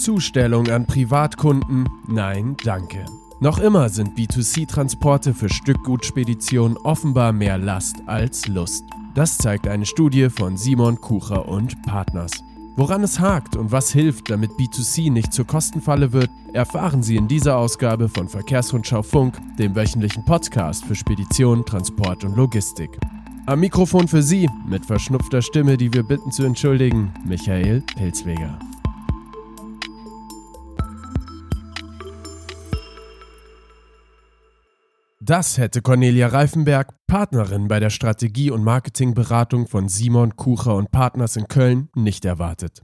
Zustellung an Privatkunden? Nein, danke. Noch immer sind B2C-Transporte für Stückgutspeditionen offenbar mehr Last als Lust. Das zeigt eine Studie von Simon Kucher und Partners. Woran es hakt und was hilft, damit B2C nicht zur Kostenfalle wird, erfahren Sie in dieser Ausgabe von Verkehrsrundschau Funk, dem wöchentlichen Podcast für Spedition, Transport und Logistik. Am Mikrofon für Sie, mit verschnupfter Stimme, die wir bitten zu entschuldigen, Michael Pilzweger. Das hätte Cornelia Reifenberg, Partnerin bei der Strategie- und Marketingberatung von Simon Kucher und Partners in Köln, nicht erwartet.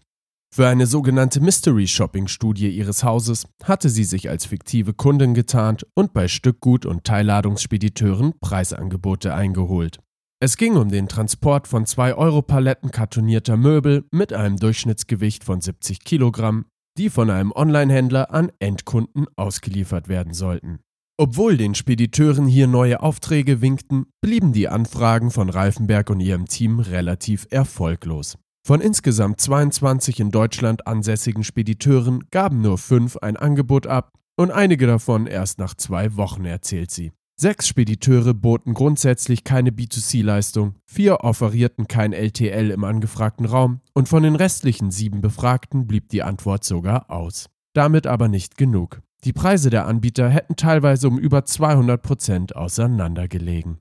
Für eine sogenannte Mystery Shopping Studie ihres Hauses hatte sie sich als fiktive Kundin getarnt und bei Stückgut- und Teilladungsspediteuren Preisangebote eingeholt. Es ging um den Transport von 2 Euro Paletten kartonierter Möbel mit einem Durchschnittsgewicht von 70 Kilogramm, die von einem Online-Händler an Endkunden ausgeliefert werden sollten. Obwohl den Spediteuren hier neue Aufträge winkten, blieben die Anfragen von Reifenberg und ihrem Team relativ erfolglos. Von insgesamt 22 in Deutschland ansässigen Spediteuren gaben nur fünf ein Angebot ab und einige davon erst nach zwei Wochen, erzählt sie. Sechs Spediteure boten grundsätzlich keine B2C-Leistung, vier offerierten kein LTL im angefragten Raum und von den restlichen sieben Befragten blieb die Antwort sogar aus. Damit aber nicht genug. Die Preise der Anbieter hätten teilweise um über 200 Prozent auseinandergelegen.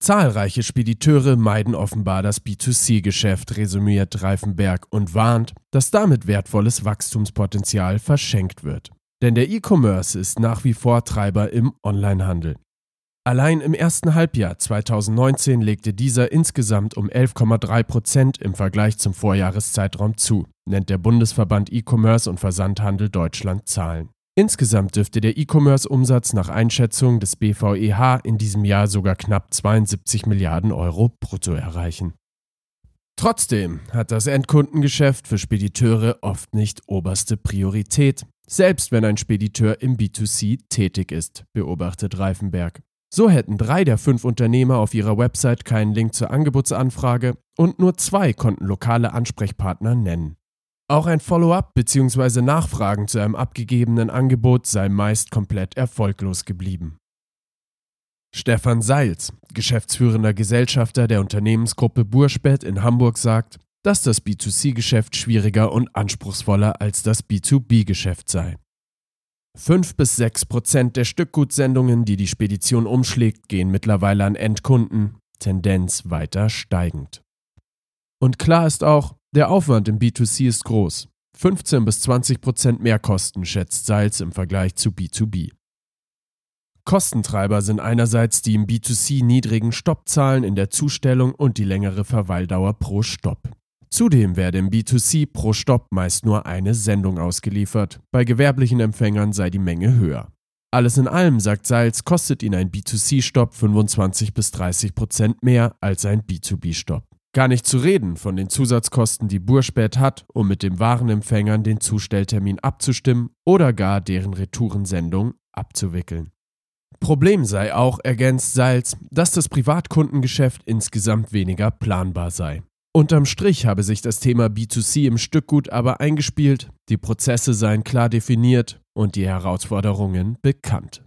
Zahlreiche Spediteure meiden offenbar das B2C-Geschäft, resümiert Reifenberg und warnt, dass damit wertvolles Wachstumspotenzial verschenkt wird. Denn der E-Commerce ist nach wie vor Treiber im Onlinehandel. Allein im ersten Halbjahr 2019 legte dieser insgesamt um 11,3 Prozent im Vergleich zum Vorjahreszeitraum zu, nennt der Bundesverband E-Commerce und Versandhandel Deutschland Zahlen. Insgesamt dürfte der E-Commerce-Umsatz nach Einschätzung des BVEH in diesem Jahr sogar knapp 72 Milliarden Euro brutto erreichen. Trotzdem hat das Endkundengeschäft für Spediteure oft nicht oberste Priorität, selbst wenn ein Spediteur im B2C tätig ist, beobachtet Reifenberg. So hätten drei der fünf Unternehmer auf ihrer Website keinen Link zur Angebotsanfrage und nur zwei konnten lokale Ansprechpartner nennen. Auch ein Follow-up bzw. Nachfragen zu einem abgegebenen Angebot sei meist komplett erfolglos geblieben. Stefan Seils, geschäftsführender Gesellschafter der Unternehmensgruppe Burspet in Hamburg, sagt, dass das B2C-Geschäft schwieriger und anspruchsvoller als das B2B-Geschäft sei. 5 bis 6 Prozent der Stückgutsendungen, die die Spedition umschlägt, gehen mittlerweile an Endkunden, Tendenz weiter steigend. Und klar ist auch, der Aufwand im B2C ist groß. 15 bis 20 Prozent mehr Kosten schätzt Seils im Vergleich zu B2B. Kostentreiber sind einerseits die im B2C niedrigen Stoppzahlen in der Zustellung und die längere Verweildauer pro Stopp. Zudem werde im B2C pro Stopp meist nur eine Sendung ausgeliefert, bei gewerblichen Empfängern sei die Menge höher. Alles in allem, sagt Seils, kostet ihn ein B2C-Stopp 25 bis 30 Prozent mehr als ein B2B-Stopp. Gar nicht zu reden von den Zusatzkosten, die Burspät hat, um mit den Warenempfängern den Zustelltermin abzustimmen oder gar deren Retourensendung abzuwickeln. Problem sei auch, ergänzt Salz, dass das Privatkundengeschäft insgesamt weniger planbar sei. Unterm Strich habe sich das Thema B2C im Stückgut aber eingespielt, die Prozesse seien klar definiert und die Herausforderungen bekannt.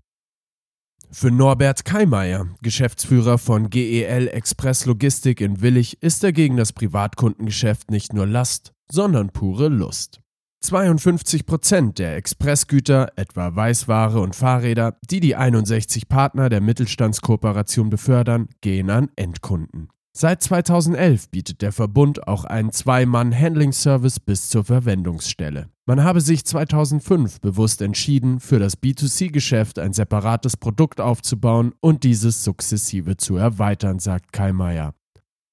Für Norbert Keimeyer, Geschäftsführer von GEL Express Logistik in Willig, ist dagegen das Privatkundengeschäft nicht nur Last, sondern pure Lust. 52 Prozent der Expressgüter, etwa Weißware und Fahrräder, die die 61 Partner der Mittelstandskooperation befördern, gehen an Endkunden. Seit 2011 bietet der Verbund auch einen Zwei-Mann-Handling-Service bis zur Verwendungsstelle. Man habe sich 2005 bewusst entschieden, für das B2C-Geschäft ein separates Produkt aufzubauen und dieses sukzessive zu erweitern, sagt Kai Meier.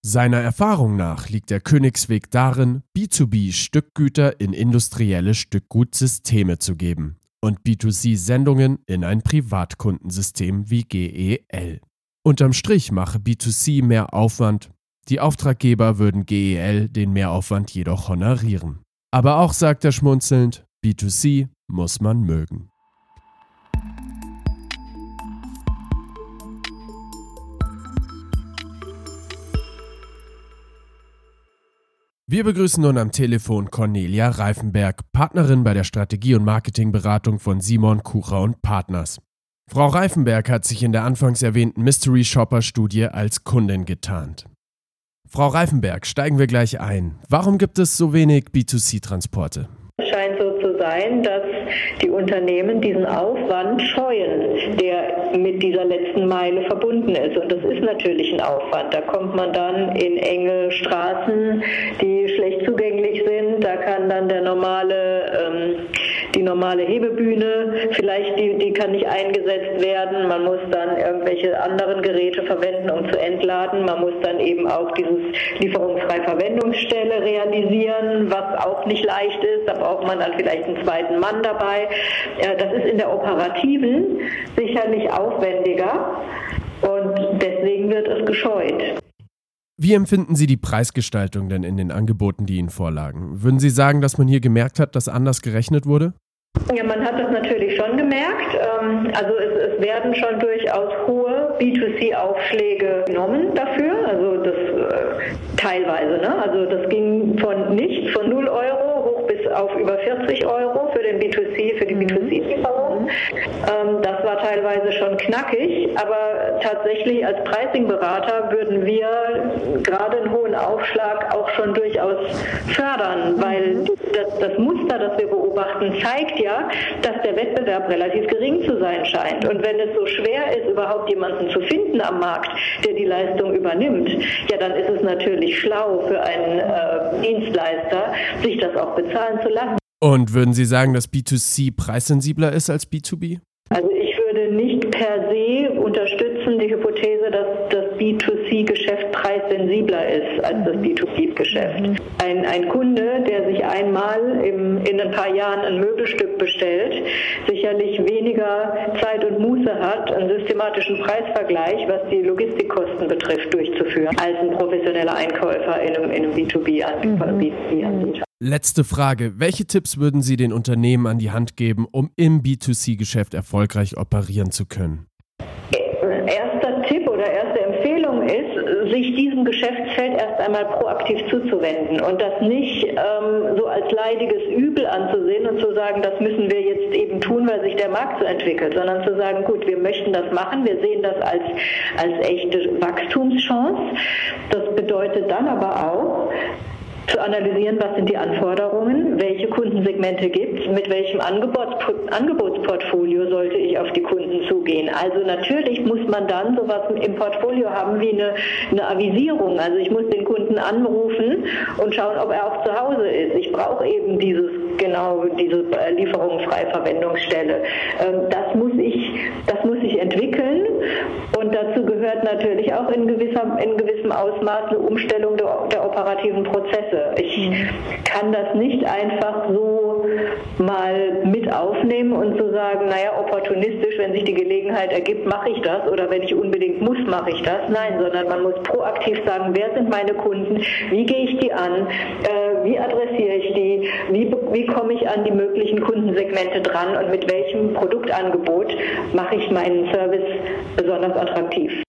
Seiner Erfahrung nach liegt der Königsweg darin, B2B-Stückgüter in industrielle Stückgutsysteme zu geben und B2C-Sendungen in ein Privatkundensystem wie GEL. Unterm Strich mache B2C mehr Aufwand, die Auftraggeber würden GEL den Mehraufwand jedoch honorieren. Aber auch sagt er schmunzelnd, B2C muss man mögen. Wir begrüßen nun am Telefon Cornelia Reifenberg, Partnerin bei der Strategie- und Marketingberatung von Simon Kucher und Partners. Frau Reifenberg hat sich in der anfangs erwähnten Mystery Shopper Studie als Kundin getarnt. Frau Reifenberg, steigen wir gleich ein. Warum gibt es so wenig B2C-Transporte? Es scheint so zu sein, dass die Unternehmen diesen Aufwand scheuen, der mit dieser letzten Meile verbunden ist. Und das ist natürlich ein Aufwand. Da kommt man dann in enge Straßen, die schlecht zugänglich sind. Da kann dann der normale, ähm, die normale Hebebühne, vielleicht die, die kann nicht eingesetzt werden. Man muss dann irgendwelche anderen Geräte verwenden, um zu entladen. Man muss dann eben auch dieses lieferungsfrei Verwendungsstelle realisieren, was auch nicht leicht ist. Da braucht man dann vielleicht einen zweiten Mann dabei. Das ist in der operativen sicherlich aufwendiger und deswegen wird es gescheut. Wie empfinden Sie die Preisgestaltung denn in den Angeboten, die Ihnen vorlagen? Würden Sie sagen, dass man hier gemerkt hat, dass anders gerechnet wurde? Ja, man hat das natürlich schon gemerkt. Ähm, also es, es werden schon durchaus hohe B2C-Aufschläge genommen dafür. Also das äh, teilweise. Ne? Also das ging von nichts, von 0 Euro hoch bis auf über 40 Euro den B2C, für die B2C-Lieferung. Ähm, das war teilweise schon knackig, aber tatsächlich als Pricing-Berater würden wir gerade einen hohen Aufschlag auch schon durchaus fördern, weil das, das Muster, das wir beobachten, zeigt ja, dass der Wettbewerb relativ gering zu sein scheint. Und wenn es so schwer ist, überhaupt jemanden zu finden am Markt, der die Leistung übernimmt, ja, dann ist es natürlich schlau für einen äh, Dienstleister, sich das auch bezahlen zu lassen. Und würden Sie sagen, dass B2C preissensibler ist als B2B? Also ich würde nicht per se unterstützen die Hypothese, dass das B2C-Geschäft preissensibler ist als das B2B-Geschäft. Mhm. Ein, ein Kunde, der sich einmal im, in ein paar Jahren ein Möbelstück bestellt, sicherlich weniger Zeit und Muße hat, einen systematischen Preisvergleich, was die Logistikkosten betrifft, durchzuführen, als ein professioneller Einkäufer in einem, in einem B2B-Anbieter. Mhm. Letzte Frage. Welche Tipps würden Sie den Unternehmen an die Hand geben, um im B2C-Geschäft erfolgreich operieren zu können? Erster Tipp oder erste Empfehlung ist, sich diesem Geschäftsfeld erst einmal proaktiv zuzuwenden und das nicht ähm, so als leidiges Übel anzusehen und zu sagen, das müssen wir jetzt eben tun, weil sich der Markt so entwickelt, sondern zu sagen, gut, wir möchten das machen, wir sehen das als, als echte Wachstumschance. Das bedeutet dann aber auch, zu analysieren, was sind die Anforderungen, welche Kundensegmente gibt es, mit welchem Angebotsportfolio sollte ich auf die Kunden zugehen. Also natürlich muss man dann sowas im Portfolio haben wie eine, eine Avisierung. Also ich muss den Kunden anrufen und schauen, ob er auch zu Hause ist. Ich brauche eben dieses genau diese lieferungsfreie Verwendungsstelle. Ähm, das muss ich, das muss ich entwickeln und dazu gehört natürlich auch in, gewisser, in gewissem Ausmaß eine Umstellung der, der operativen Prozesse. Ich kann das nicht einfach so mal mit aufnehmen und so sagen, naja, opportunistisch, wenn sich die Gelegenheit ergibt, mache ich das oder wenn ich unbedingt muss, mache ich das. Nein, sondern man muss proaktiv sagen, wer sind meine Kunden, wie gehe ich die an, äh, wie adressiere ich die, wie, wie komme ich an die möglichen Kundensegmente dran und mit welchem Produktangebot mache ich meinen Service besonders attraktiv.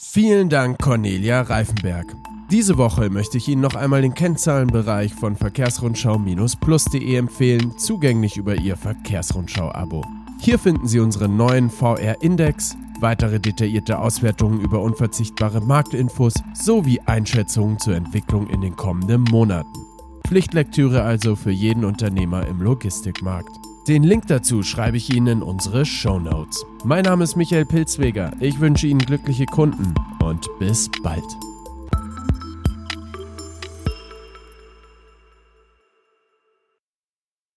Vielen Dank, Cornelia Reifenberg. Diese Woche möchte ich Ihnen noch einmal den Kennzahlenbereich von Verkehrsrundschau-plus.de empfehlen, zugänglich über Ihr Verkehrsrundschau-Abo. Hier finden Sie unseren neuen VR-Index, weitere detaillierte Auswertungen über unverzichtbare Marktinfos sowie Einschätzungen zur Entwicklung in den kommenden Monaten. Pflichtlektüre also für jeden Unternehmer im Logistikmarkt. Den Link dazu schreibe ich Ihnen in unsere Show Notes. Mein Name ist Michael Pilzweger. Ich wünsche Ihnen glückliche Kunden und bis bald.